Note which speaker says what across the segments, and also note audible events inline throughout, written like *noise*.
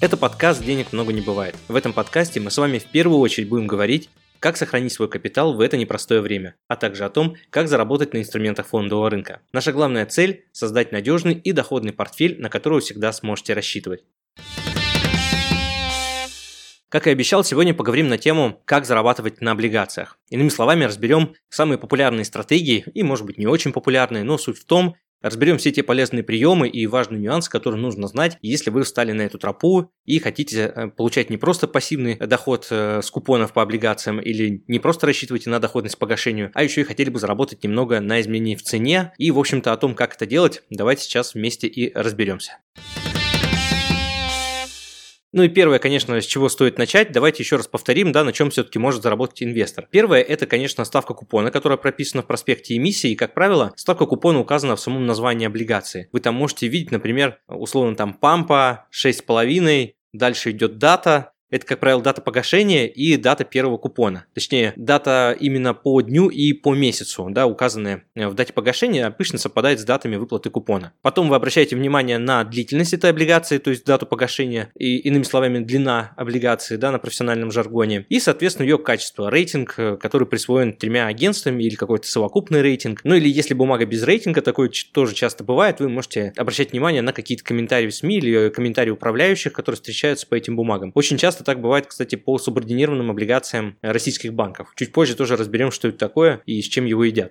Speaker 1: Это подкаст «Денег много не бывает». В этом подкасте мы с вами в первую очередь будем говорить, как сохранить свой капитал в это непростое время, а также о том, как заработать на инструментах фондового рынка. Наша главная цель – создать надежный и доходный портфель, на который вы всегда сможете рассчитывать. Как и обещал, сегодня поговорим на тему, как зарабатывать на облигациях. Иными словами, разберем самые популярные стратегии и, может быть, не очень популярные, но суть в том, Разберем все те полезные приемы и важные нюансы, которые нужно знать, если вы встали на эту тропу и хотите э, получать не просто пассивный доход э, с купонов по облигациям или не просто рассчитываете на доходность по гашению, а еще и хотели бы заработать немного на изменении в цене. И, в общем-то, о том, как это делать, давайте сейчас вместе и разберемся. Ну и первое, конечно, с чего стоит начать, давайте еще раз повторим, да, на чем все-таки может заработать инвестор. Первое, это, конечно, ставка купона, которая прописана в проспекте эмиссии, и, как правило, ставка купона указана в самом названии облигации. Вы там можете видеть, например, условно там пампа 6,5, дальше идет дата, это, как правило, дата погашения и дата первого купона. Точнее, дата именно по дню и по месяцу, да, указанная в дате погашения, обычно совпадает с датами выплаты купона. Потом вы обращаете внимание на длительность этой облигации, то есть дату погашения, и иными словами, длина облигации, да, на профессиональном жаргоне, и, соответственно, ее качество, рейтинг, э, который присвоен тремя агентствами или какой-то совокупный рейтинг. Ну или если бумага без рейтинга, такое тоже часто бывает, вы можете обращать внимание на какие-то комментарии в СМИ или комментарии управляющих, которые встречаются по этим бумагам. Очень часто Часто так бывает, кстати, по субординированным облигациям российских банков. Чуть позже тоже разберем, что это такое и с чем его едят.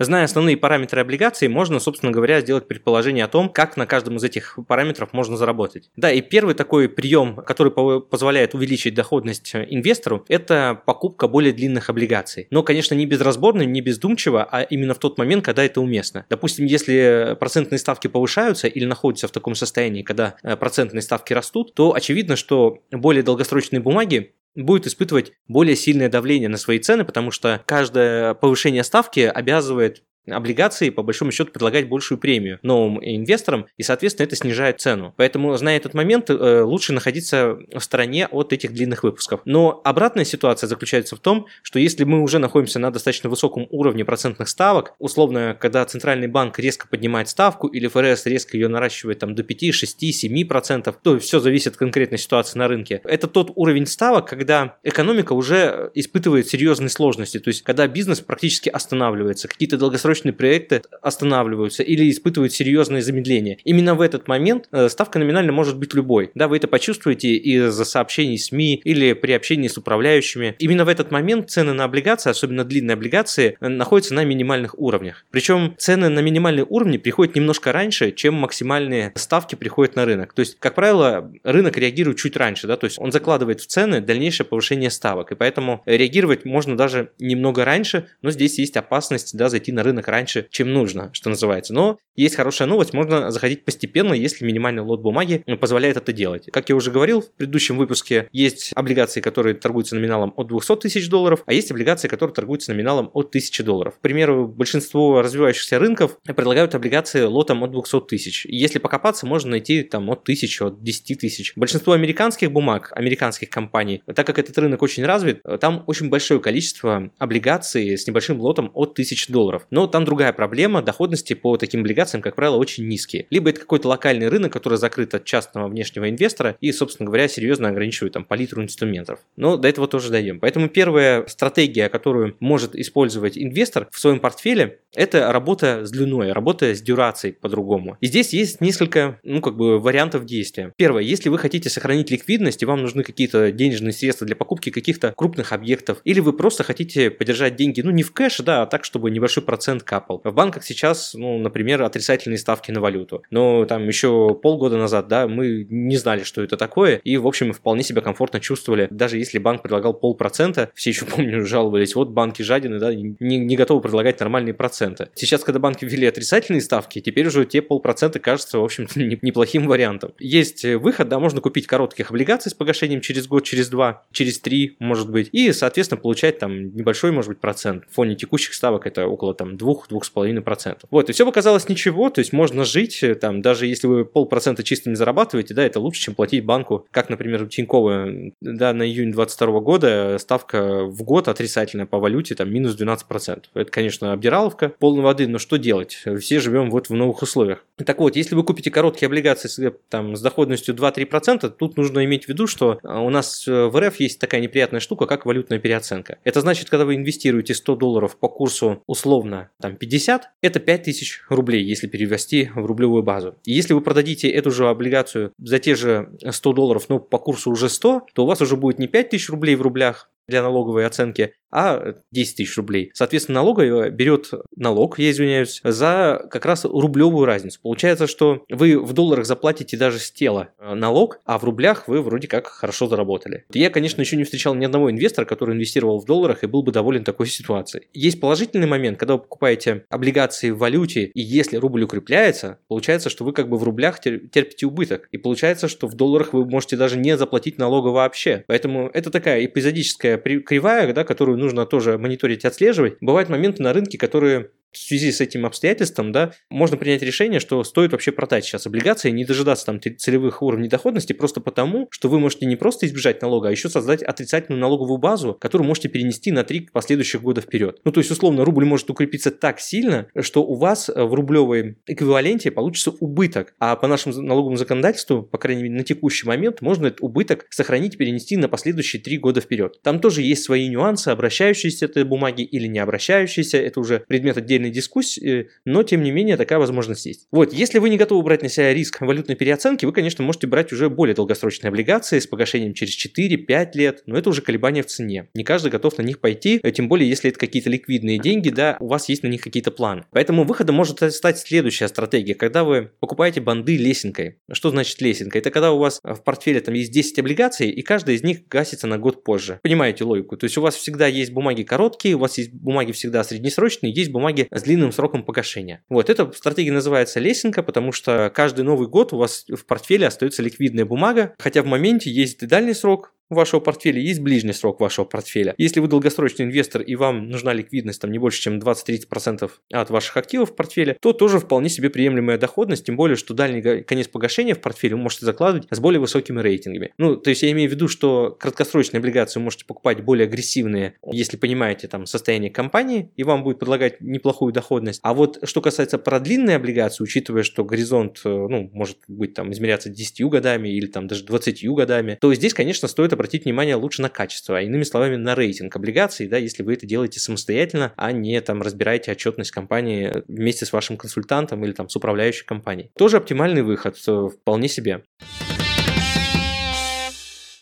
Speaker 1: Зная основные параметры облигаций, можно, собственно говоря, сделать предположение о том, как на каждом из этих параметров можно заработать. Да, и первый такой прием, который позволяет увеличить доходность инвестору, это покупка более длинных облигаций. Но, конечно, не безразборно, не бездумчиво, а именно в тот момент, когда это уместно. Допустим, если процентные ставки повышаются или находятся в таком состоянии, когда э, процентные ставки растут, то очевидно, что более долгосрочные бумаги будет испытывать более сильное давление на свои цены, потому что каждое повышение ставки обязывает облигации, по большому счету, предлагать большую премию новым инвесторам, и, соответственно, это снижает цену. Поэтому, зная этот момент, э, лучше находиться в стороне от этих длинных выпусков. Но обратная ситуация заключается в том, что если мы уже находимся на достаточно высоком уровне процентных ставок, условно, когда Центральный банк резко поднимает ставку, или ФРС резко ее наращивает там, до 5, 6, 7 процентов, то все зависит от конкретной ситуации на рынке. Это тот уровень ставок, когда экономика уже испытывает серьезные сложности, то есть когда бизнес практически останавливается, какие-то долгосрочные долгосрочные проекты останавливаются или испытывают серьезное замедление. Именно в этот момент э, ставка номинально может быть любой. Да, вы это почувствуете из-за сообщений СМИ или при общении с управляющими. Именно в этот момент цены на облигации, особенно длинные облигации, э, находятся на минимальных уровнях. Причем цены на минимальные уровни приходят немножко раньше, чем максимальные ставки приходят на рынок. То есть, как правило, рынок реагирует чуть раньше, да, то есть он закладывает в цены дальнейшее повышение ставок, и поэтому реагировать можно даже немного раньше, но здесь есть опасность, да, зайти на рынок рынок раньше, чем нужно, что называется. Но есть хорошая новость, можно заходить постепенно, если минимальный лот бумаги позволяет это делать. Как я уже говорил в предыдущем выпуске, есть облигации, которые торгуются номиналом от 200 тысяч долларов, а есть облигации, которые торгуются номиналом от 1000 долларов. К примеру, большинство развивающихся рынков предлагают облигации лотом от 200 тысяч. Если покопаться, можно найти там от 1000, от 10 тысяч. Большинство американских бумаг, американских компаний, так как этот рынок очень развит, там очень большое количество облигаций с небольшим лотом от 1000 долларов. Но там другая проблема, доходности по таким облигациям, как правило, очень низкие. Либо это какой-то локальный рынок, который закрыт от частного внешнего инвестора и, собственно говоря, серьезно ограничивает там палитру инструментов. Но до этого тоже дойдем. Поэтому первая стратегия, которую может использовать инвестор в своем портфеле, это работа с длиной, работа с дюрацией по-другому. И здесь есть несколько, ну, как бы вариантов действия. Первое, если вы хотите сохранить ликвидность и вам нужны какие-то денежные средства для покупки каких-то крупных объектов, или вы просто хотите подержать деньги, ну, не в кэш, да, а так, чтобы небольшой процент капал. В банках сейчас, ну, например, отрицательные ставки на валюту. Но там еще полгода назад, да, мы не знали, что это такое, и, в общем, вполне себя комфортно чувствовали. Даже если банк предлагал полпроцента, все еще, *laughs* помню, жаловались, вот банки жадины, да, не, не готовы предлагать нормальные проценты. Сейчас, когда банки ввели отрицательные ставки, теперь уже те полпроцента кажутся, в общем-то, *laughs* неплохим вариантом. Есть выход, да, можно купить коротких облигаций с погашением через год, через два, через три, может быть, и, соответственно, получать там небольшой, может быть, процент. В фоне текущих ставок это около там 2 2-2,5%. Вот, и все показалось ничего, то есть можно жить, э, там, даже если вы полпроцента чисто не зарабатываете, да, это лучше, чем платить банку, как, например, у Тинькова, да, на июнь 2022 года ставка в год отрицательная по валюте, там, минус 12%. Это, конечно, обдираловка полной воды, но что делать? Все живем вот в новых условиях. Так вот, если вы купите короткие облигации там, с доходностью 2-3%, тут нужно иметь в виду, что у нас э, в РФ есть такая неприятная штука, как валютная переоценка. Это значит, когда вы инвестируете 100 долларов по курсу условно там 50, это 5000 рублей, если перевести в рублевую базу. И если вы продадите эту же облигацию за те же 100 долларов, но по курсу уже 100, то у вас уже будет не 5000 рублей в рублях, для налоговой оценки, а 10 тысяч рублей. Соответственно, налоговая берет налог, я извиняюсь, за как раз рублевую разницу. Получается, что вы в долларах заплатите даже с тела э, налог, а в рублях вы вроде как хорошо заработали. Я, конечно, еще не встречал ни одного инвестора, который инвестировал в долларах и был бы доволен такой ситуацией. Есть положительный момент, когда вы покупаете облигации в валюте, и если рубль укрепляется, получается, что вы как бы в рублях терпите убыток. И получается, что в долларах вы можете даже не заплатить налога вообще. Поэтому это такая эпизодическая кривая, да, которую нужно тоже мониторить, отслеживать. Бывают моменты на рынке, которые в связи с этим обстоятельством, да, можно принять решение, что стоит вообще продать сейчас облигации, не дожидаться там целевых уровней доходности, просто потому, что вы можете не просто избежать налога, а еще создать отрицательную налоговую базу, которую можете перенести на три последующих года вперед. Ну, то есть, условно, рубль может укрепиться так сильно, что у вас в рублевой эквиваленте получится убыток, а по нашему налоговому законодательству, по крайней мере, на текущий момент, можно этот убыток сохранить перенести на последующие три года вперед. Там тоже есть свои нюансы, обращающиеся этой бумаги или не обращающиеся, это уже предмет отдельной отдельной дискуссии, но тем не менее такая возможность есть. Вот, если вы не готовы брать на себя риск валютной переоценки, вы, конечно, можете брать уже более долгосрочные облигации с погашением через 4-5 лет, но это уже колебания в цене. Не каждый готов на них пойти, э, тем более, если это какие-то ликвидные деньги, да, у вас есть на них какие-то планы. Поэтому выходом может стать следующая стратегия, когда вы покупаете банды лесенкой. Что значит лесенка? Это когда у вас в портфеле там есть 10 облигаций, и каждая из них гасится на год позже. Понимаете логику? То есть у вас всегда есть бумаги короткие, у вас есть бумаги всегда среднесрочные, есть бумаги с длинным сроком погашения. Вот, эта стратегия называется лесенка, потому что каждый Новый год у вас в портфеле остается ликвидная бумага, хотя в моменте есть дальний срок, вашего портфеля, есть ближний срок вашего портфеля. Если вы долгосрочный инвестор и вам нужна ликвидность там не больше, чем 20-30% от ваших активов в портфеле, то тоже вполне себе приемлемая доходность, тем более, что дальний конец погашения в портфеле вы можете закладывать с более высокими рейтингами. Ну, то есть я имею в виду, что краткосрочные облигации вы можете покупать более агрессивные, если понимаете там состояние компании, и вам будет предлагать неплохую доходность. А вот что касается продлинной облигации, учитывая, что горизонт, э, ну, может быть там измеряться 10 годами или там даже 20 годами, то здесь, конечно, стоит обратить внимание лучше на качество, а иными словами на рейтинг облигаций, да, если вы это делаете самостоятельно, а не там разбираете отчетность компании вместе с вашим консультантом или там с управляющей компанией. Тоже оптимальный выход, э, вполне себе.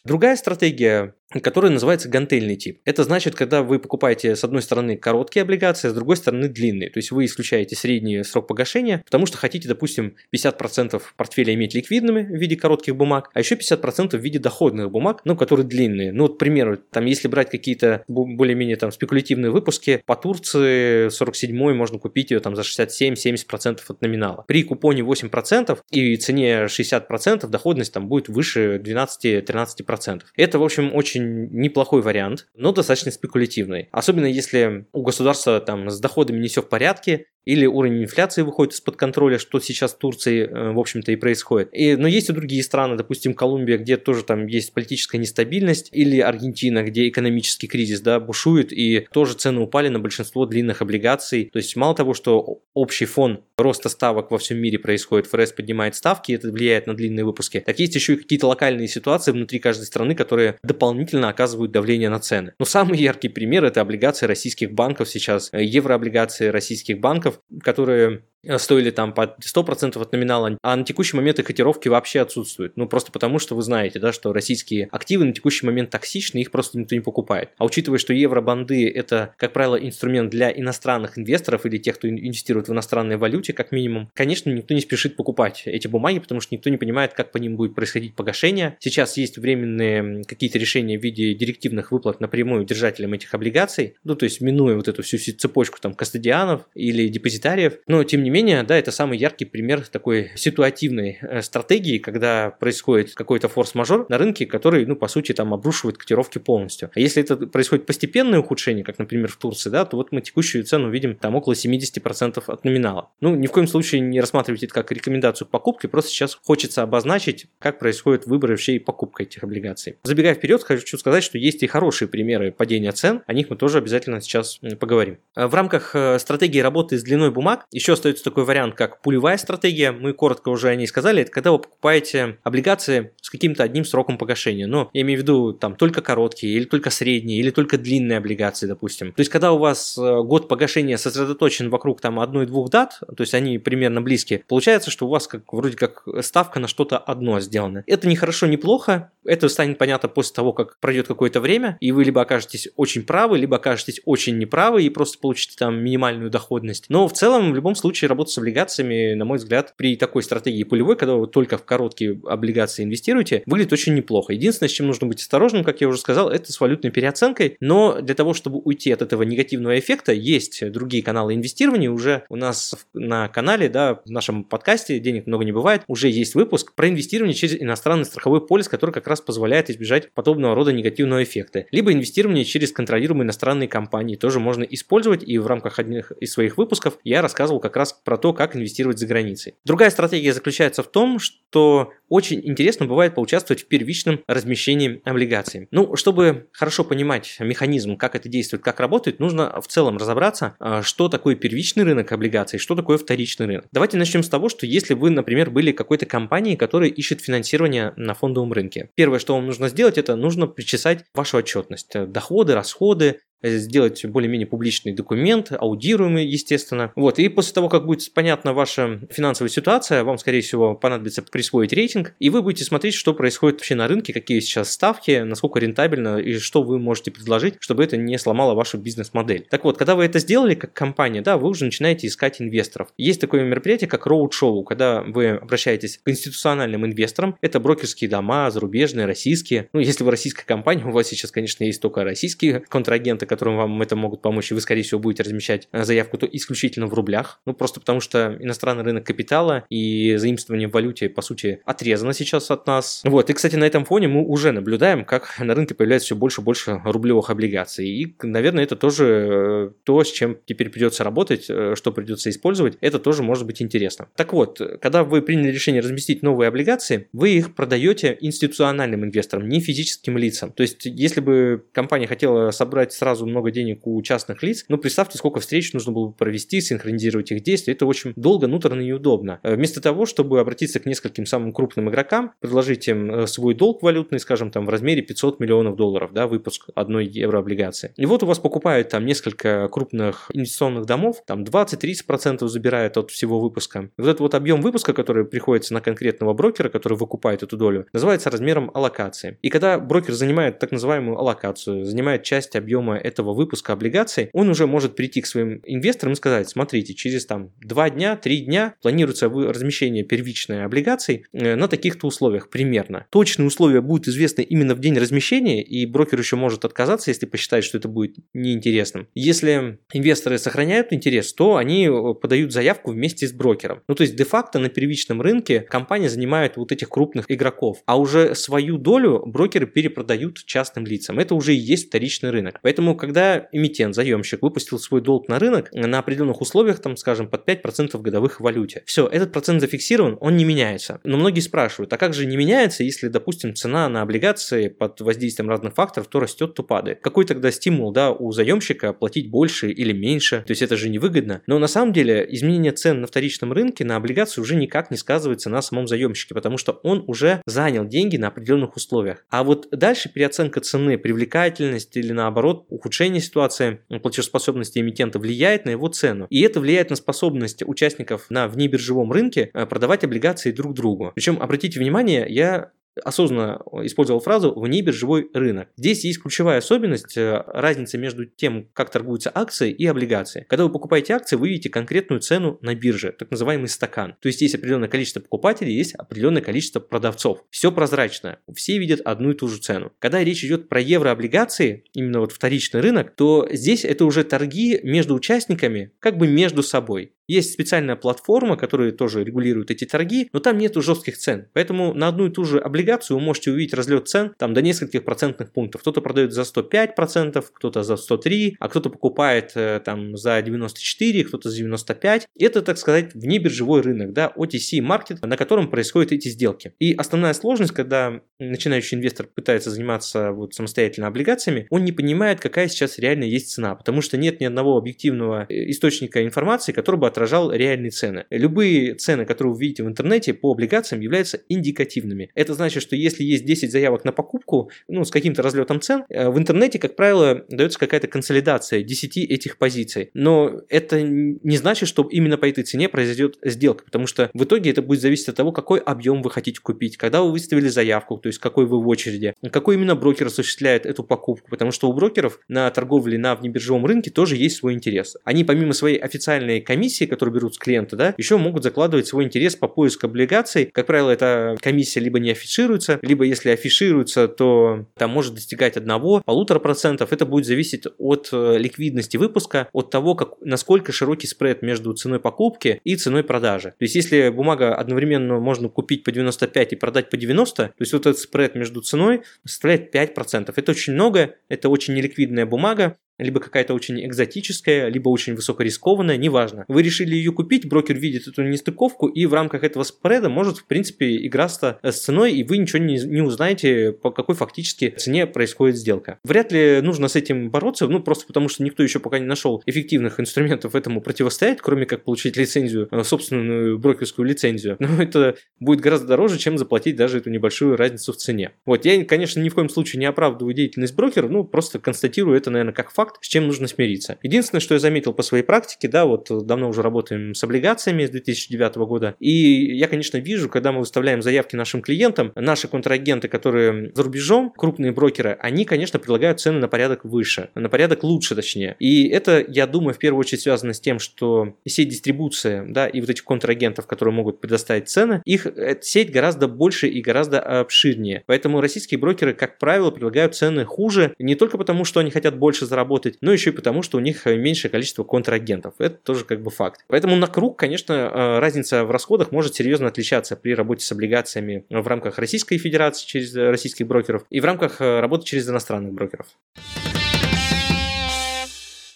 Speaker 1: Другая стратегия который называется гантельный тип. Это значит, когда вы покупаете с одной стороны короткие облигации, с другой стороны длинные. То есть вы исключаете средний срок погашения, потому что хотите, допустим, 50% портфеля иметь ликвидными в виде коротких бумаг, а еще 50% в виде доходных бумаг, ну, которые длинные. Ну, вот, к примеру, там, если брать какие-то более-менее там спекулятивные выпуски, по Турции 47 можно купить ее там за 67-70% от номинала. При купоне 8% и цене 60% доходность там будет выше 12-13%. Это, в общем, очень очень неплохой вариант, но достаточно спекулятивный. Особенно если у государства там с доходами не все в порядке, или уровень инфляции выходит из-под контроля, что сейчас в Турции, э, в общем-то, и происходит. И, но есть и другие страны, допустим, Колумбия, где тоже там есть политическая нестабильность, или Аргентина, где экономический кризис, да, бушует, и тоже цены упали на большинство длинных облигаций. То есть мало того, что общий фон роста ставок во всем мире происходит, ФРС поднимает ставки, и это влияет на длинные выпуски, так есть еще и какие-то локальные ситуации внутри каждой страны, которые дополнительно оказывают давление на цены. Но самый яркий пример – это облигации российских банков сейчас, э, еврооблигации российских банков, которые стоили там по 100% от номинала, а на текущий момент их котировки вообще отсутствуют. Ну, просто потому, что вы знаете, да, что российские активы на текущий момент токсичны, их просто никто не покупает. А учитывая, что евробанды – это, как правило, инструмент для иностранных инвесторов или тех, кто инвестирует в иностранной валюте, как минимум, конечно, никто не спешит покупать эти бумаги, потому что никто не понимает, как по ним будет происходить погашение. Сейчас есть временные какие-то решения в виде директивных выплат напрямую держателям этих облигаций, ну, то есть минуя вот эту всю цепочку там кастодианов или депозитариев, но, тем не менее, да, это самый яркий пример такой ситуативной э, стратегии, когда происходит какой-то форс-мажор на рынке, который, ну, по сути, там обрушивает котировки полностью. А если это происходит постепенное ухудшение, как, например, в Турции, да, то вот мы текущую цену видим там около 70% от номинала. Ну, ни в коем случае не рассматривайте это как рекомендацию к покупке, просто сейчас хочется обозначить, как происходит выбор вообще и покупка этих облигаций. Забегая вперед, хочу сказать, что есть и хорошие примеры падения цен, о них мы тоже обязательно сейчас поговорим. Э, в рамках э, стратегии работы с длиной бумаг еще остается такой вариант, как пулевая стратегия. Мы коротко уже о ней сказали. Это когда вы покупаете облигации с каким-то одним сроком погашения. Но я имею в виду там только короткие, или только средние, или только длинные облигации, допустим. То есть, когда у вас э, год погашения сосредоточен вокруг там одной-двух дат, то есть они примерно близкие, получается, что у вас как вроде как ставка на что-то одно сделана. Это не хорошо, не плохо. Это станет понятно после того, как пройдет какое-то время, и вы либо окажетесь очень правы, либо окажетесь очень неправы и просто получите там минимальную доходность. Но в целом, в любом случае, работа с облигациями, на мой взгляд, при такой стратегии пулевой, когда вы только в короткие облигации инвестируете, выглядит очень неплохо. Единственное, с чем нужно быть осторожным, как я уже сказал, это с валютной переоценкой. Но для того, чтобы уйти от этого негативного эффекта, есть другие каналы инвестирования. Уже у нас на канале, да, в нашем подкасте «Денег много не бывает», уже есть выпуск про инвестирование через иностранный страховой полис, который как раз позволяет избежать подобного рода негативного эффекта. Либо инвестирование через контролируемые иностранные компании тоже можно использовать, и в рамках одних из своих выпусков я рассказывал как раз про то, как инвестировать за границей. Другая стратегия заключается в том, что очень интересно бывает поучаствовать в первичном размещении облигаций. Ну, чтобы хорошо понимать механизм, как это действует, как работает, нужно в целом разобраться, а, что такое первичный рынок облигаций, что такое вторичный рынок. Давайте начнем с того, что если вы, например, были какой-то компанией, которая ищет финансирование на фондовом рынке, первое, что вам нужно сделать, это нужно причесать вашу отчетность, доходы, расходы, сделать более-менее публичный документ, аудируемый, естественно. Вот, и после того, как будет понятна ваша финансовая ситуация, вам, скорее всего, понадобится присвоить рейтинг, и вы будете смотреть, что происходит вообще на рынке, какие сейчас ставки, насколько рентабельно и что вы можете предложить, чтобы это не сломало вашу бизнес-модель. Так вот, когда вы это сделали как компания, да, вы уже начинаете искать инвесторов. Есть такое мероприятие, как роуд-шоу, когда вы обращаетесь к институциональным инвесторам, это брокерские дома, зарубежные, российские. Ну, если вы российская компания, у вас сейчас, конечно, есть только российские контрагенты, которым вам это могут помочь, и вы, скорее всего, будете размещать э, заявку то исключительно в рублях. Ну, просто потому что иностранный рынок капитала и заимствование в валюте, по сути, отрезано сейчас от нас. Вот, и, кстати, на этом фоне мы уже наблюдаем, как *laughs* на рынке появляется все больше и больше рублевых облигаций. И, наверное, это тоже э, то, с чем теперь придется работать, э, что придется использовать, это тоже может быть интересно. Так вот, когда вы приняли решение разместить новые облигации, вы их продаете институциональным инвесторам, не физическим лицам. То есть, если бы компания хотела собрать сразу сразу много денег у частных лиц. Ну, представьте, сколько встреч нужно было бы провести, синхронизировать их действия. Это очень долго, нуторно и неудобно. Э, вместо того, чтобы обратиться к нескольким самым крупным игрокам, предложить им э, свой долг валютный, скажем, там в размере 500 миллионов долларов, да, выпуск одной еврооблигации. И вот у вас покупают там несколько крупных инвестиционных домов, там 20-30% забирают от всего выпуска. Вот этот вот объем выпуска, который приходится на конкретного брокера, который выкупает эту долю, называется размером аллокации. И когда брокер занимает так называемую аллокацию, занимает часть объема этого выпуска облигаций, он уже может прийти к своим инвесторам и сказать, смотрите, через там 2 дня, 3 дня планируется размещение первичной облигаций э, на таких-то условиях примерно. Точные условия будут известны именно в день размещения, и брокер еще может отказаться, если посчитает, что это будет неинтересным. Если инвесторы сохраняют интерес, то они э, подают заявку вместе с брокером. Ну, то есть, де-факто на первичном рынке компания занимает вот этих крупных игроков, а уже свою долю брокеры перепродают частным лицам. Это уже и есть вторичный рынок. Поэтому когда эмитент, заемщик, выпустил свой долг на рынок на определенных условиях, там, скажем, под 5% годовых в валюте. Все, этот процент зафиксирован, он не меняется. Но многие спрашивают, а как же не меняется, если, допустим, цена на облигации под воздействием разных факторов то растет, то падает? Какой тогда стимул, да, у заемщика платить больше или меньше? То есть это же невыгодно. Но на самом деле изменение цен на вторичном рынке на облигации уже никак не сказывается на самом заемщике, потому что он уже занял деньги на определенных условиях. А вот дальше переоценка цены, привлекательность или наоборот ухудшение ситуации платежеспособности эмитента влияет на его цену. И это влияет на способность участников на внебиржевом рынке э, продавать облигации друг другу. Причем, обратите внимание, я осознанно использовал фразу «внебиржевой рынок». Здесь есть ключевая особенность, э, разница между тем, как торгуются акции и облигации. Когда вы покупаете акции, вы видите конкретную цену на бирже, так называемый стакан. То есть есть определенное количество покупателей, есть определенное количество продавцов. Все прозрачно, все видят одну и ту же цену. Когда речь идет про еврооблигации, именно вот вторичный рынок, то здесь это уже торги между участниками, как бы между собой. Есть специальная платформа, которая тоже регулирует эти торги, но там нету жестких цен. Поэтому на одну и ту же облигацию вы можете увидеть разлет цен там до нескольких процентных пунктов. Кто-то продает за 105%, кто-то за 103%, а кто-то покупает э, там за 94%, кто-то за 95%. Это, так сказать, внебиржевой рынок, да, OTC маркет, на котором происходят эти сделки. И основная сложность, когда начинающий инвестор пытается заниматься вот самостоятельно облигациями, он не понимает, какая сейчас реально есть цена, потому что нет ни одного объективного э, источника информации, который бы отражал реальные цены. Любые цены, которые вы видите в интернете по облигациям, являются индикативными. Это значит, что если есть 10 заявок на покупку, ну, с каким-то разлетом цен, э, в интернете, как правило, дается какая-то консолидация 10 этих позиций. Но это не значит, что именно по этой цене произойдет сделка, потому что в итоге это будет зависеть от того, какой объем вы хотите купить, когда вы выставили заявку, то есть какой вы в очереди, какой именно брокер осуществляет эту покупку, потому что у брокеров на торговле на внебиржевом рынке тоже есть свой интерес. Они помимо своей официальной комиссии, которую берут с клиента, да, еще могут закладывать свой интерес по поиску облигаций. Как правило, эта комиссия либо не афишируется, либо если афишируется, то там может достигать одного, полутора процентов. Это будет зависеть от э, ликвидности выпуска, от того, как, насколько широкий спред между ценой покупки и ценой продажи. То есть, если бумага одновременно можно купить по 95 и продать по 90, то есть вот этот спред между ценой составляет 5%. Это очень много, это очень неликвидная бумага, либо какая-то очень экзотическая, либо очень высокорискованная, неважно. Вы решили ее купить, брокер видит эту нестыковку и в рамках этого спреда может, в принципе, играться с ценой, и вы ничего не, не узнаете, по какой фактически цене происходит сделка. Вряд ли нужно с этим бороться, ну, просто потому что никто еще пока не нашел эффективных инструментов этому противостоять, кроме как получить лицензию, э, собственную брокерскую лицензию. *laughs* Но это будет гораздо дороже, чем заплатить даже эту небольшую разницу в цене. Вот, я, конечно, ни в коем случае не оправдываю деятельность брокера, ну, просто констатирую это, наверное, как факт, факт, с чем нужно смириться. Единственное, что я заметил по своей практике, да, вот давно уже работаем с облигациями с 2009 года, и я, конечно, вижу, когда мы выставляем заявки нашим клиентам, наши контрагенты, которые за рубежом, крупные брокеры, они, конечно, предлагают цены на порядок выше, на порядок лучше, точнее. И это, я думаю, в первую очередь связано с тем, что сеть дистрибуции, да, и вот этих контрагентов, которые могут предоставить цены, их сеть гораздо больше и гораздо обширнее. Поэтому российские брокеры, как правило, предлагают цены хуже, не только потому, что они хотят больше заработать, работать, но еще и потому, что у них э, меньшее количество контрагентов. Это тоже как бы факт. Поэтому на круг, конечно, э, разница в расходах может серьезно отличаться при работе с облигациями в рамках Российской Федерации через э, российских брокеров и в рамках работы через иностранных брокеров.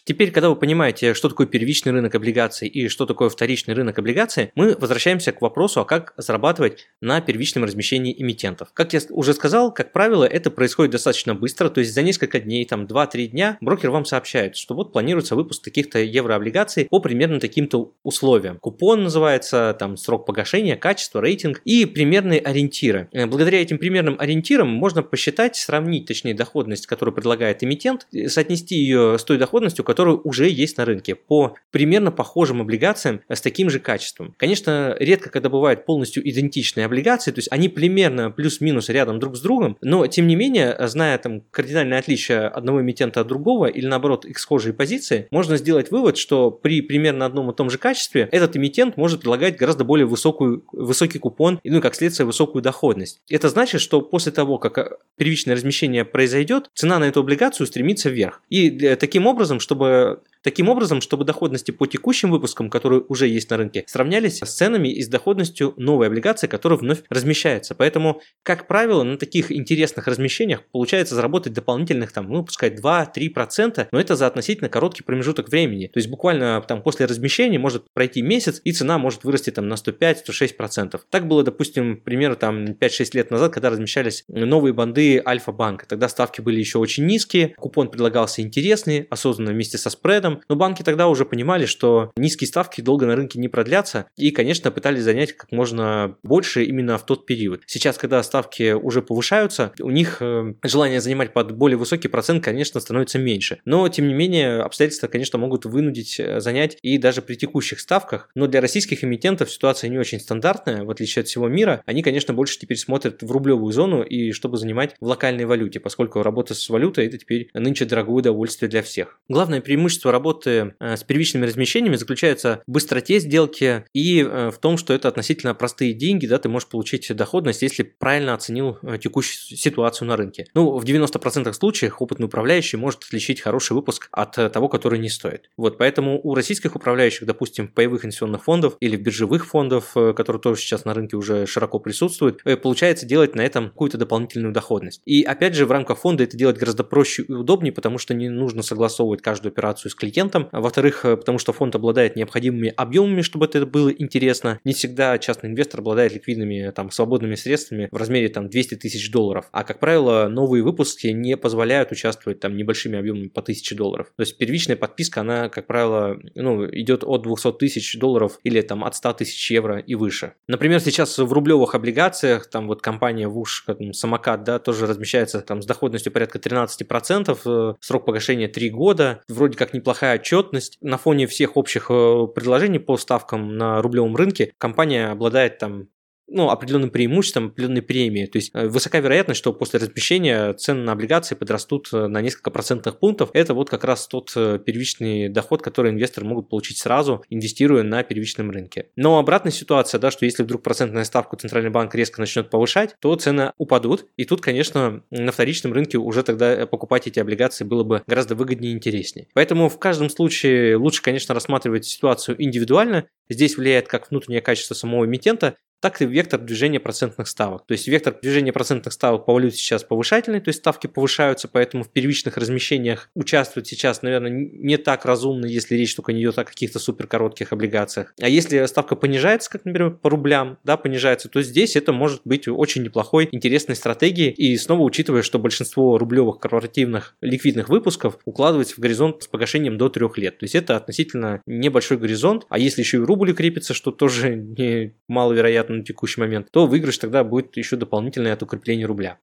Speaker 1: Теперь, когда вы понимаете, что такое первичный рынок облигаций и что такое вторичный рынок облигаций, мы возвращаемся к вопросу, а как зарабатывать на первичном размещении эмитентов. Как я уже сказал, как правило, это происходит достаточно быстро, то есть за несколько дней, там 2-3 дня, брокер вам сообщает, что вот планируется выпуск таких-то еврооблигаций по примерно таким-то условиям. Купон называется, там срок погашения, качество, рейтинг и примерные ориентиры. Э, благодаря этим примерным ориентирам можно посчитать, сравнить, точнее, доходность, которую предлагает эмитент, соотнести ее с той доходностью, которые уже есть на рынке по примерно похожим облигациям с таким же качеством. Конечно, редко когда бывают полностью идентичные облигации, то есть они примерно плюс-минус рядом друг с другом, но тем не менее, зная там кардинальное отличие одного эмитента от другого или наоборот их схожие позиции, можно сделать вывод, что при примерно одном и том же качестве этот эмитент может предлагать гораздо более высокую, высокий купон и, ну, как следствие, высокую доходность. Это значит, что после того, как первичное размещение произойдет, цена на эту облигацию стремится вверх. И таким образом, чтобы чтобы Таким образом, чтобы доходности по текущим выпускам, которые уже есть на рынке, сравнялись с ценами и с доходностью новой облигации, которая вновь размещается. Поэтому, как правило, на таких интересных размещениях получается заработать дополнительных, там, ну, пускай 2-3%, но это за относительно короткий промежуток времени. То есть буквально там после размещения может пройти месяц, и цена может вырасти там на 105-106%. Так было, допустим, примерно там 5-6 лет назад, когда размещались новые банды Альфа-банка. Тогда ставки были еще очень низкие, купон предлагался интересный, осознанно вместе со спредом, но банки тогда уже понимали, что низкие ставки долго на рынке не продлятся, и, конечно, пытались занять как можно больше именно в тот период. Сейчас, когда ставки уже повышаются, у них э, желание занимать под более высокий процент, конечно, становится меньше. Но, тем не менее, обстоятельства, конечно, могут вынудить э, занять и даже при текущих ставках. Но для российских эмитентов ситуация не очень стандартная, в отличие от всего мира. Они, конечно, больше теперь смотрят в рублевую зону и чтобы занимать в локальной валюте, поскольку работа с валютой это теперь нынче дорогое удовольствие для всех. Главное преимущество работы работы с первичными размещениями заключается в быстроте сделки и в том, что это относительно простые деньги, да, ты можешь получить доходность, если правильно оценил текущую ситуацию на рынке. Ну, в 90% случаев опытный управляющий может отличить хороший выпуск от того, который не стоит. Вот, поэтому у российских управляющих, допустим, паевых инвестиционных фондов или биржевых фондов, которые тоже сейчас на рынке уже широко присутствуют, получается делать на этом какую-то дополнительную доходность. И опять же, в рамках фонда это делать гораздо проще и удобнее, потому что не нужно согласовывать каждую операцию с клиентом. Во-вторых, э, потому что фонд обладает необходимыми объемами, чтобы это было интересно. Не всегда частный инвестор обладает ликвидными, там, свободными средствами в размере там 200 тысяч долларов. А, как правило, новые выпуски не позволяют участвовать там небольшими объемами по 1000 долларов. То есть первичная подписка, она, как правило, ну, идет от 200 тысяч долларов или там от 100 тысяч евро и выше. Например, сейчас в рублевых облигациях, там вот компания ВУШ, самокат, да, тоже размещается там с доходностью порядка 13%, э, срок погашения 3 года, вроде как неплохая отчетность. На фоне всех общих э, предложений по ставкам на рублевом рынке компания обладает там ну, определенным преимуществом, определенной премии. То есть э, высока вероятность, что после размещения цены на облигации подрастут э, на несколько процентных пунктов. Это вот как раз тот э, первичный доход, который инвесторы могут получить сразу, инвестируя на первичном рынке. Но обратная ситуация, да, что если вдруг процентная ставку Центральный банк резко начнет повышать, то цены упадут. И тут, конечно, на вторичном рынке уже тогда покупать эти облигации было бы гораздо выгоднее и интереснее. Поэтому в каждом случае лучше, конечно, рассматривать ситуацию индивидуально. Здесь влияет как внутреннее качество самого эмитента, так и вектор движения процентных ставок. То есть вектор движения процентных ставок по валюте сейчас повышательный, то есть ставки повышаются, поэтому в первичных размещениях участвовать сейчас, наверное, не так разумно, если речь только не идет о каких-то супер коротких облигациях. А если ставка понижается, как, например, по рублям, да, понижается, то здесь это может быть очень неплохой, интересной стратегией. И снова учитывая, что большинство рублевых корпоративных ликвидных выпусков укладывается в горизонт с погашением до трех лет. То есть это относительно небольшой горизонт. А если еще и рубль крепится, что тоже *laughs* не вероятно, на текущий момент, то выигрыш тогда будет еще дополнительный от укрепления рубля.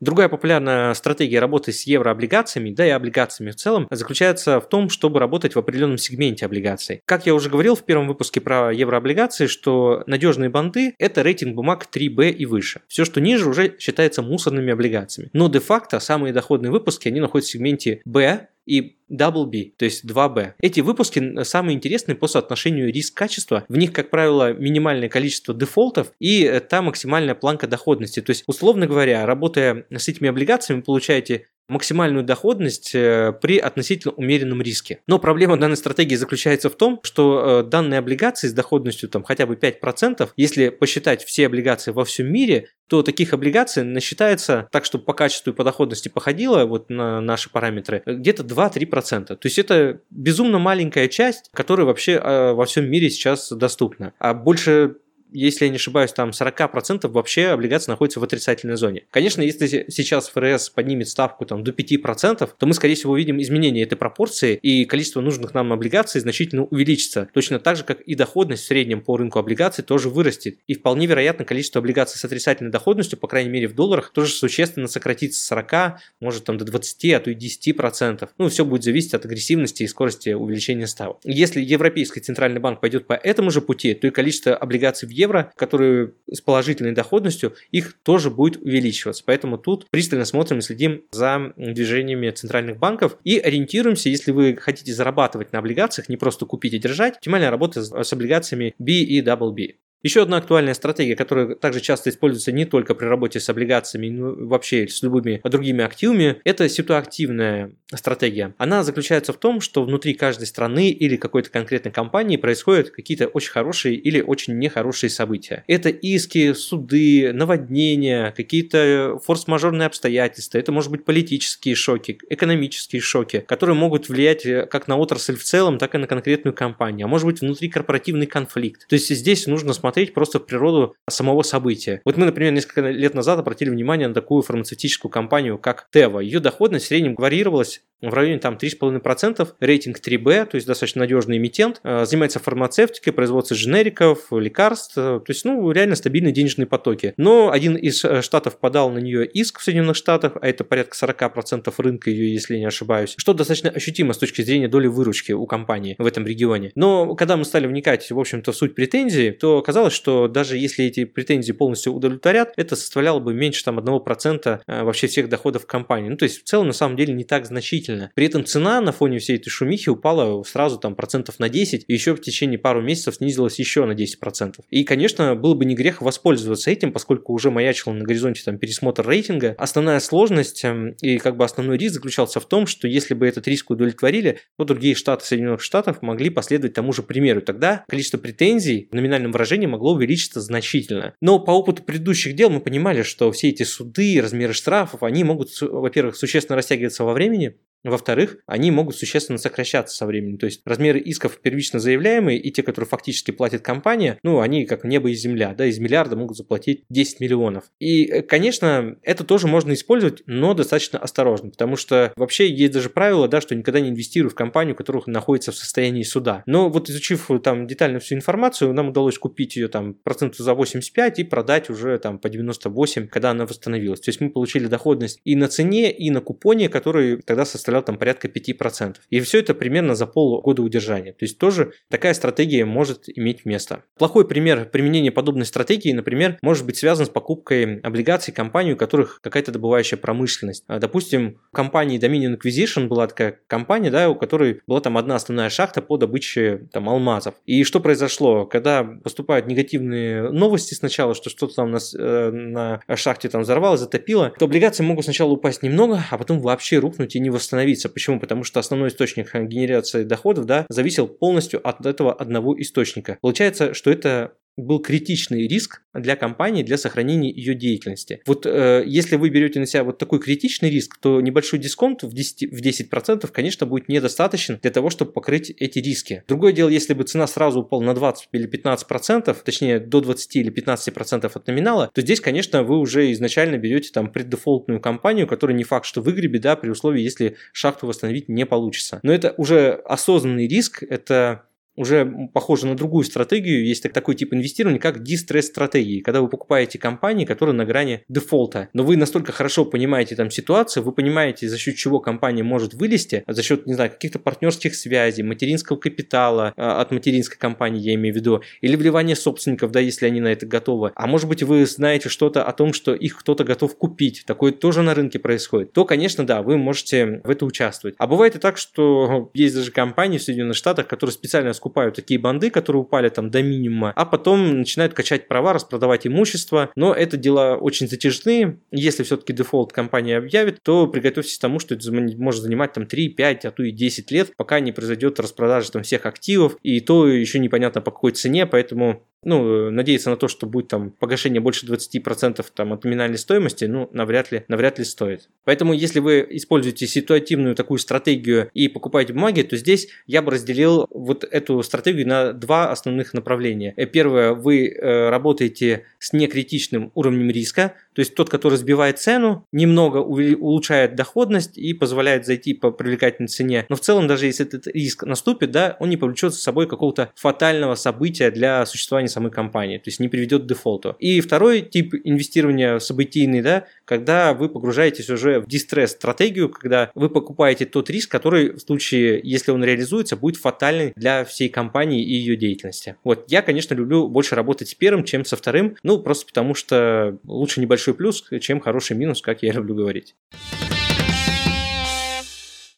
Speaker 1: Другая популярная стратегия работы с еврооблигациями, да и облигациями в целом, заключается в том, чтобы работать в определенном сегменте облигаций. Как я уже говорил в первом выпуске про еврооблигации, что надежные банды – это рейтинг бумаг 3B и выше. Все, что ниже, уже считается мусорными облигациями. Но де-факто самые доходные выпуски, они находятся в сегменте B, и Double B, то есть 2B. Эти выпуски самые интересные по соотношению риск-качества. В них, как правило, минимальное количество дефолтов и э, та максимальная планка доходности. То есть, условно говоря, работая с этими облигациями, получаете максимальную доходность э, при относительно умеренном риске. Но проблема данной стратегии заключается в том, что э, данные облигации с доходностью там, хотя бы 5%, если посчитать все облигации во всем мире, то таких облигаций насчитается так, чтобы по качеству и по доходности походило вот на наши параметры, где-то 2-3%. То есть это безумно маленькая часть, которая вообще э, во всем мире сейчас доступна. А больше если я не ошибаюсь, там 40% вообще облигации находятся в отрицательной зоне. Конечно, если сейчас ФРС поднимет ставку там, до 5%, то мы, скорее всего, увидим изменение этой пропорции, и количество нужных нам облигаций значительно увеличится. Точно так же, как и доходность в среднем по рынку облигаций тоже вырастет. И вполне вероятно, количество облигаций с отрицательной доходностью, по крайней мере в долларах, тоже существенно сократится с 40, может там до 20, а то и 10%. Ну, все будет зависеть от агрессивности и скорости увеличения ставок. Если Европейский центральный банк пойдет по этому же пути, то и количество облигаций в евро, которые с положительной доходностью, их тоже будет увеличиваться. Поэтому тут пристально смотрим и следим за движениями центральных банков и ориентируемся, если вы хотите зарабатывать на облигациях, не просто купить и держать, оптимальная работа с облигациями B и WB. Еще одна актуальная стратегия, которая также часто используется не только при работе с облигациями, но вообще с любыми другими активами, это ситуативная стратегия. Она заключается в том, что внутри каждой страны или какой-то конкретной компании происходят какие-то очень хорошие или очень нехорошие события. Это иски, суды, наводнения, какие-то форс-мажорные обстоятельства, это может быть политические шоки, экономические шоки, которые могут влиять как на отрасль в целом, так и на конкретную компанию, а может быть внутрикорпоративный конфликт. То есть здесь нужно смотреть смотреть просто в природу самого события. Вот мы, например, несколько лет назад обратили внимание на такую фармацевтическую компанию, как Тева. Ее доходность в среднем варьировалась в районе там 3,5%, рейтинг 3B, то есть достаточно надежный эмитент, э, занимается фармацевтикой, производством женериков, лекарств, э, то есть, ну, реально стабильные денежные потоки. Но один из э, штатов подал на нее иск в Соединенных Штатах, а это порядка 40% рынка ее, если не ошибаюсь, что достаточно ощутимо с точки зрения доли выручки у компании в этом регионе. Но когда мы стали вникать, в общем-то, в суть претензий, то оказалось, оказалось, что даже если эти претензии полностью удовлетворят, это составляло бы меньше там 1% э, вообще всех доходов компании. Ну, то есть в целом на самом деле не так значительно. При этом цена на фоне всей этой шумихи упала сразу там процентов на 10, и еще в течение пару месяцев снизилась еще на 10%. И, конечно, было бы не грех воспользоваться этим, поскольку уже маячил на горизонте там пересмотр рейтинга. Основная сложность эм, и как бы основной риск заключался в том, что если бы этот риск удовлетворили, то другие штаты Соединенных Штатов могли последовать тому же примеру. Тогда количество претензий в номинальном выражении могло увеличиться значительно. Но по опыту предыдущих дел мы понимали, что все эти суды, размеры штрафов, они могут, во-первых, существенно растягиваться во времени, во-вторых, они могут существенно сокращаться со временем. То есть размеры исков первично заявляемые и те, которые фактически платит компания, ну, они как небо и земля. Да, из миллиарда могут заплатить 10 миллионов. И, э, конечно, это тоже можно использовать, но достаточно осторожно, потому что вообще есть даже правило, да, что никогда не инвестируй в компанию, которая находится в состоянии суда. Но вот изучив там детально всю информацию, нам удалось купить ее там проценту за 85 и продать уже там по 98, когда она восстановилась. То есть мы получили доходность и на цене, и на купоне, который тогда составлял составлял там порядка 5%. И все это примерно за полгода удержания. То есть тоже такая стратегия может иметь место. Плохой пример применения подобной стратегии, например, может быть связан с покупкой облигаций компаний, у которых какая-то добывающая промышленность. А, допустим, в компании Dominion Acquisition была такая компания, да, у которой была там одна основная шахта по добыче там алмазов. И что произошло? Когда поступают негативные новости сначала, что что-то там на, э, на шахте там взорвалось, затопило, то облигации могут сначала упасть немного, а потом вообще рухнуть и не восстановиться остановиться. Почему? Потому что основной источник генерации доходов да, зависел полностью от этого одного источника. Получается, что это был критичный риск для компании для сохранения ее деятельности. Вот э, если вы берете на себя вот такой критичный риск, то небольшой дисконт в 10%, в 10% конечно, будет недостаточен для того, чтобы покрыть эти риски. Другое дело, если бы цена сразу упала на 20 или 15%, точнее до 20 или 15% от номинала, то здесь, конечно, вы уже изначально берете там преддефолтную компанию, которая не факт, что выгребет, да, при условии, если шахту восстановить не получится. Но это уже осознанный риск, это уже похоже на другую стратегию. Есть такой тип инвестирования, как дистресс-стратегии, когда вы покупаете компании, которые на грани дефолта. Но вы настолько хорошо понимаете там ситуацию, вы понимаете, за счет чего компания может вылезти, за счет, не знаю, каких-то партнерских связей, материнского капитала а, от материнской компании, я имею в виду, или вливания собственников, да, если они на это готовы. А может быть, вы знаете что-то о том, что их кто-то готов купить, такое тоже на рынке происходит, то, конечно, да, вы можете в это участвовать. А бывает и так, что есть даже компании в Соединенных Штатах, которые специально скупают такие банды, которые упали там до минимума, а потом начинают качать права, распродавать имущество. Но это дела очень затяжные. Если все-таки дефолт компания объявит, то приготовьтесь к тому, что это может занимать там 3, 5, а то и 10 лет, пока не произойдет распродажа там всех активов. И то еще непонятно по какой цене, поэтому ну, надеяться на то, что будет там погашение больше 20% там, от номинальной стоимости, ну, навряд ли, навряд ли стоит. Поэтому, если вы используете ситуативную такую стратегию и покупаете бумаги, то здесь я бы разделил вот эту стратегию на два основных направления. Э, первое, вы э, работаете с некритичным уровнем риска, то есть тот, который сбивает цену, немного улучшает доходность и позволяет зайти по привлекательной цене. Но в целом, даже если этот риск наступит, да, он не повлечет за собой какого-то фатального события для существования самой компании, то есть не приведет к дефолту. И второй тип инвестирования событийный, да, когда вы погружаетесь уже в дистресс-стратегию, когда вы покупаете тот риск, который в случае, если он реализуется, будет фатальный для всей компании и ее деятельности. Вот, я, конечно, люблю больше работать с первым, чем со вторым, ну, просто потому что лучше небольшой плюс, чем хороший минус, как я *laughs* люблю говорить.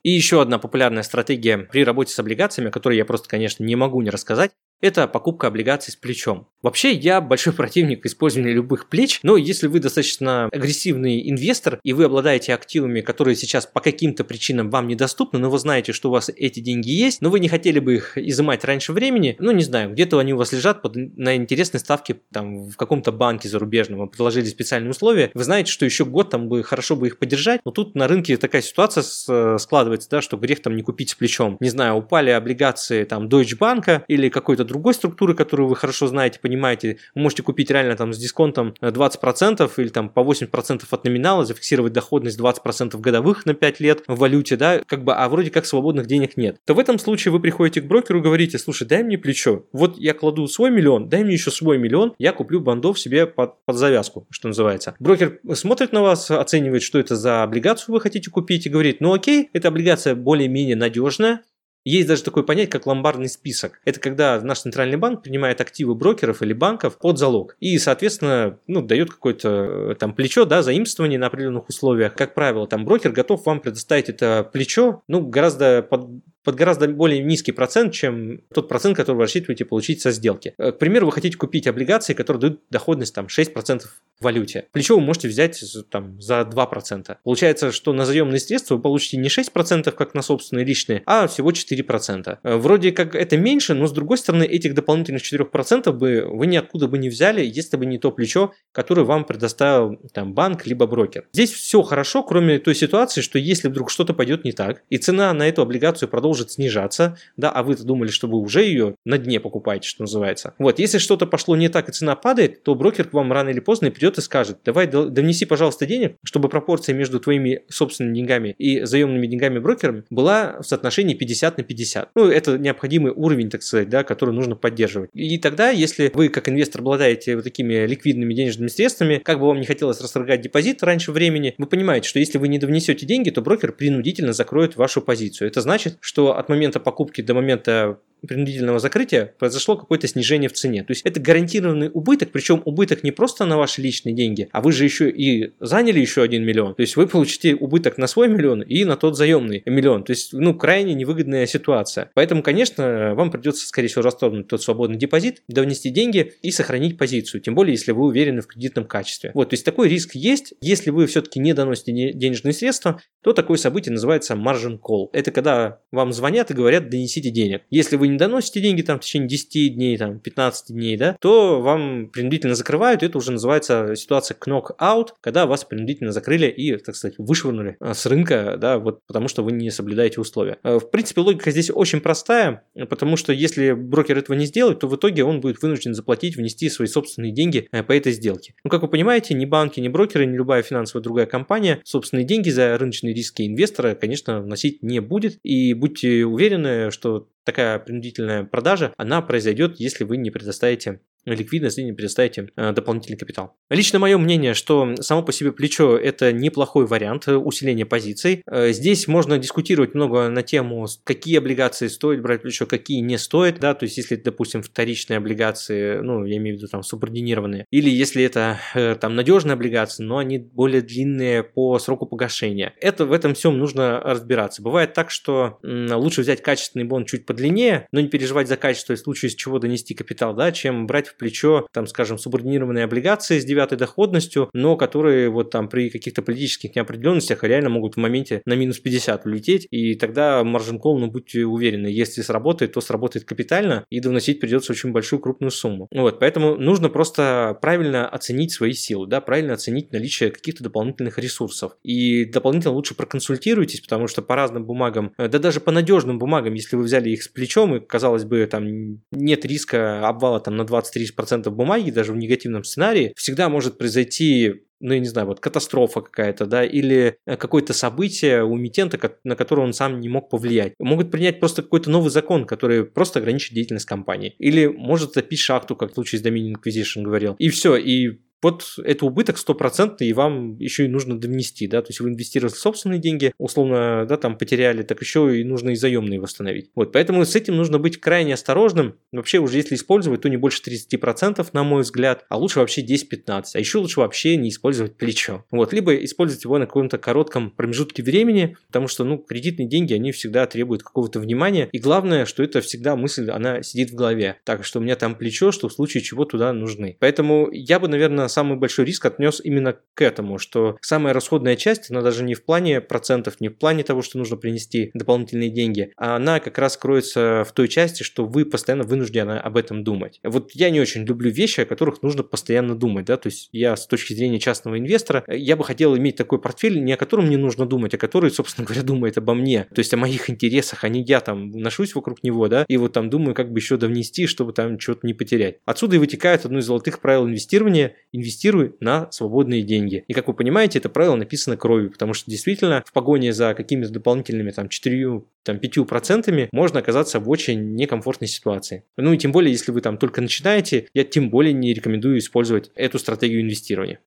Speaker 1: И еще одна популярная стратегия при работе с облигациями, о которой я просто, конечно, не могу не рассказать, это покупка облигаций с плечом. Вообще, я большой *laughs* противник использования любых плеч, но если вы достаточно агрессивный инвестор и вы обладаете активами, которые сейчас по каким-то причинам вам недоступны, но вы знаете, что у вас эти деньги есть, но вы не хотели бы их изымать раньше времени, ну не знаю, где-то они у вас лежат под, на интересной ставке там в каком-то банке зарубежном, вам предложили специальные условия, вы знаете, что еще год там бы хорошо бы их поддержать, но тут на рынке такая ситуация с, складывается, да, что грех там не купить с плечом. Не знаю, упали облигации там Deutsche Bank или какой-то другой структуры, которую вы хорошо знаете, понимаете, вы можете купить реально там с дисконтом 20% или там по 80% от номинала, зафиксировать доходность 20% годовых на 5 лет в валюте, да, как бы, а вроде как свободных денег нет. То в этом случае вы приходите к брокеру и говорите, слушай, дай мне плечо, вот я кладу свой миллион, дай мне еще свой миллион, я куплю бандов себе под, под завязку, что называется. Брокер смотрит на вас, оценивает, что это за облигацию вы хотите купить и говорит, ну окей, эта облигация более-менее надежная, Есть даже такое понятие, как ломбардный список. Это когда наш центральный банк принимает активы брокеров или банков под залог. И, соответственно, ну, дает какое-то э, там плечо, да, заимствование на определенных условиях. Как правило, там брокер готов вам предоставить это плечо, ну, гораздо под под гораздо более низкий процент, чем тот процент, который вы рассчитываете получить со сделки. Э, к примеру, вы хотите купить облигации, которые дают доходность там 6% в валюте. Плечо вы можете взять там, за 2%. Получается, что на заемные средства вы получите не 6%, как на собственные личные, а всего 4%. Э, вроде как это меньше, но с другой стороны, этих дополнительных 4% бы вы ниоткуда бы не взяли, если бы не то плечо, которое вам предоставил там, банк либо брокер. Здесь все хорошо, кроме той ситуации, что если вдруг что-то пойдет не так, и цена на эту облигацию продолжит продолжит снижаться, да, а вы-то думали, что вы уже ее на дне покупаете, что называется. Вот, если что-то пошло не так и цена падает, то брокер к вам рано или поздно придет и скажет, давай донеси, пожалуйста, денег, чтобы пропорция между твоими собственными деньгами и заемными деньгами брокерами была в соотношении 50 на 50. Ну, это необходимый уровень, так сказать, да, который нужно поддерживать. И тогда, если вы как инвестор обладаете вот такими ликвидными денежными средствами, как бы вам не хотелось расторгать депозит раньше времени, вы понимаете, что если вы не довнесете деньги, то брокер принудительно закроет вашу позицию. Это значит, что что от момента покупки до момента принудительного закрытия произошло какое-то снижение в цене. То есть это гарантированный убыток, причем убыток не просто на ваши личные деньги, а вы же еще и заняли еще один миллион. То есть вы получите убыток на свой миллион и на тот заемный миллион. То есть, ну, крайне невыгодная ситуация. Поэтому, конечно, вам придется, скорее всего, расторгнуть тот свободный депозит, довнести деньги и сохранить позицию. Тем более, если вы уверены в кредитном качестве. Вот, то есть такой риск есть. Если вы все-таки не доносите денежные средства, то такое событие называется margin call. Это когда вам звонят и говорят, донесите денег. Если вы не доносите деньги там в течение 10 дней, там 15 дней, да, то вам принудительно закрывают. Это уже называется ситуация knock-out, когда вас принудительно закрыли и, так сказать, вышвырнули а, с рынка, да, вот потому что вы не соблюдаете условия. Э, в принципе, логика здесь очень простая, потому что если брокер этого не сделает, то в итоге он будет вынужден заплатить, внести свои собственные деньги э, по этой сделке. Ну, как вы понимаете, ни банки, ни брокеры, ни любая финансовая другая компания собственные деньги за рыночные риски инвестора, конечно, вносить не будет. И будьте уверены, что такая принудительная продажа, она произойдет, если вы не предоставите ликвидность и не предоставите э, дополнительный капитал. Лично мое мнение, что само по себе плечо это неплохой вариант э, усиления позиций. Э, здесь можно дискутировать много на тему, какие облигации стоит брать плечо, какие не стоит, да, то есть если, допустим, вторичные облигации, ну, я имею в виду там субординированные, или если это там надежные облигации, но они более длинные по сроку погашения. Это в этом всем нужно разбираться. Бывает так, что лучше взять качественный бон чуть подлиннее, но не переживать за качество и в случае с чего донести капитал, да, чем брать в плечо, там, скажем, субординированные облигации с девятой доходностью, но которые вот там при каких-то политических неопределенностях реально могут в моменте на минус 50 улететь, и тогда маржин кол, ну, будьте уверены, если сработает, то сработает капитально, и довносить придется очень большую крупную сумму. Вот, поэтому нужно просто правильно оценить свои силы, да, правильно оценить наличие каких-то дополнительных ресурсов. И дополнительно лучше проконсультируйтесь, потому что по разным бумагам, э, да даже по надежным бумагам, если вы взяли их с плечом, и, казалось бы, там нет риска обвала там на 20 30% бумаги, даже в негативном сценарии, всегда может произойти ну, я не знаю, вот катастрофа какая-то, да, или э, какое-то событие у эмитента, на которое он сам не мог повлиять. Могут принять просто какой-то новый закон, который просто ограничит деятельность компании. Или может запить шахту, как в случае с Dominion Acquisition говорил. И все, и вот это убыток стопроцентный, и вам еще и нужно довнести, да, то есть вы инвестировали собственные деньги, условно, да, там потеряли, так еще и нужно и заемные восстановить. Вот, поэтому с этим нужно быть крайне осторожным. Вообще уже если использовать, то не больше 30%, на мой взгляд, а лучше вообще 10-15%, а еще лучше вообще не использовать плечо. Вот, либо использовать его на каком-то коротком промежутке времени, потому что, ну, кредитные деньги, они всегда требуют какого-то внимания, и главное, что это всегда мысль, она сидит в голове, так что у меня там плечо, что в случае чего туда нужны. Поэтому я бы, наверное, самый большой риск отнес именно к этому, что самая расходная часть, она даже не в плане процентов, не в плане того, что нужно принести дополнительные деньги, а она как раз кроется в той части, что вы постоянно вынуждены об этом думать. Вот я не очень люблю вещи, о которых нужно постоянно думать, да, то есть я с точки зрения частного инвестора, я бы хотел иметь такой портфель, не о котором мне нужно думать, а который, собственно *laughs* говоря, думает обо мне, то есть о моих интересах, а не я там ношусь вокруг него, да, и вот там думаю, как бы еще довнести, чтобы там чего-то не потерять. Отсюда и вытекает одно из золотых правил инвестирования – инвестируй на свободные деньги. И как вы понимаете, это правило написано кровью, потому что действительно в погоне за какими-то дополнительными там 4 там, 5% можно оказаться в очень некомфортной ситуации. Ну и тем более, если вы там только начинаете, я тем более не рекомендую использовать эту стратегию инвестирования.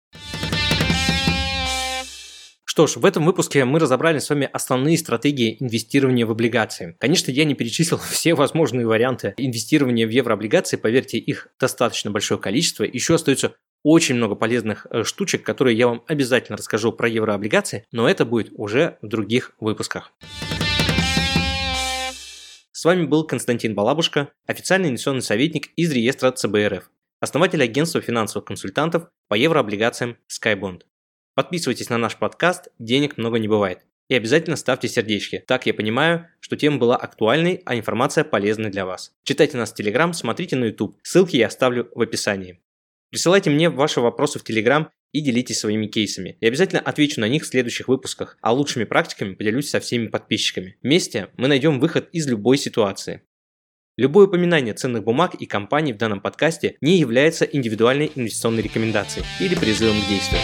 Speaker 1: Что ж, в этом выпуске мы разобрали с вами основные стратегии инвестирования в облигации. Конечно, я не перечислил *laughs* все возможные варианты инвестирования в еврооблигации, поверьте, их достаточно большое количество. Еще остается очень много полезных э, штучек, которые я вам обязательно расскажу про еврооблигации, но это будет уже в других выпусках. С вами был Константин Балабушка, официальный инвестиционный советник из реестра ЦБРФ, основатель агентства финансовых консультантов по еврооблигациям SkyBond. Подписывайтесь на наш подкаст «Денег много не бывает». И обязательно ставьте сердечки. Так я понимаю, что тема была актуальной, а информация полезной для вас. Читайте нас в Телеграм, смотрите на YouTube. Ссылки я оставлю в описании. Присылайте мне ваши вопросы в Телеграм и делитесь своими кейсами. Я обязательно отвечу на них в следующих выпусках, а лучшими практиками поделюсь со всеми подписчиками. Вместе мы найдем выход из любой ситуации. Любое упоминание ценных бумаг и компаний в данном подкасте не является индивидуальной инвестиционной рекомендацией или призывом к действию.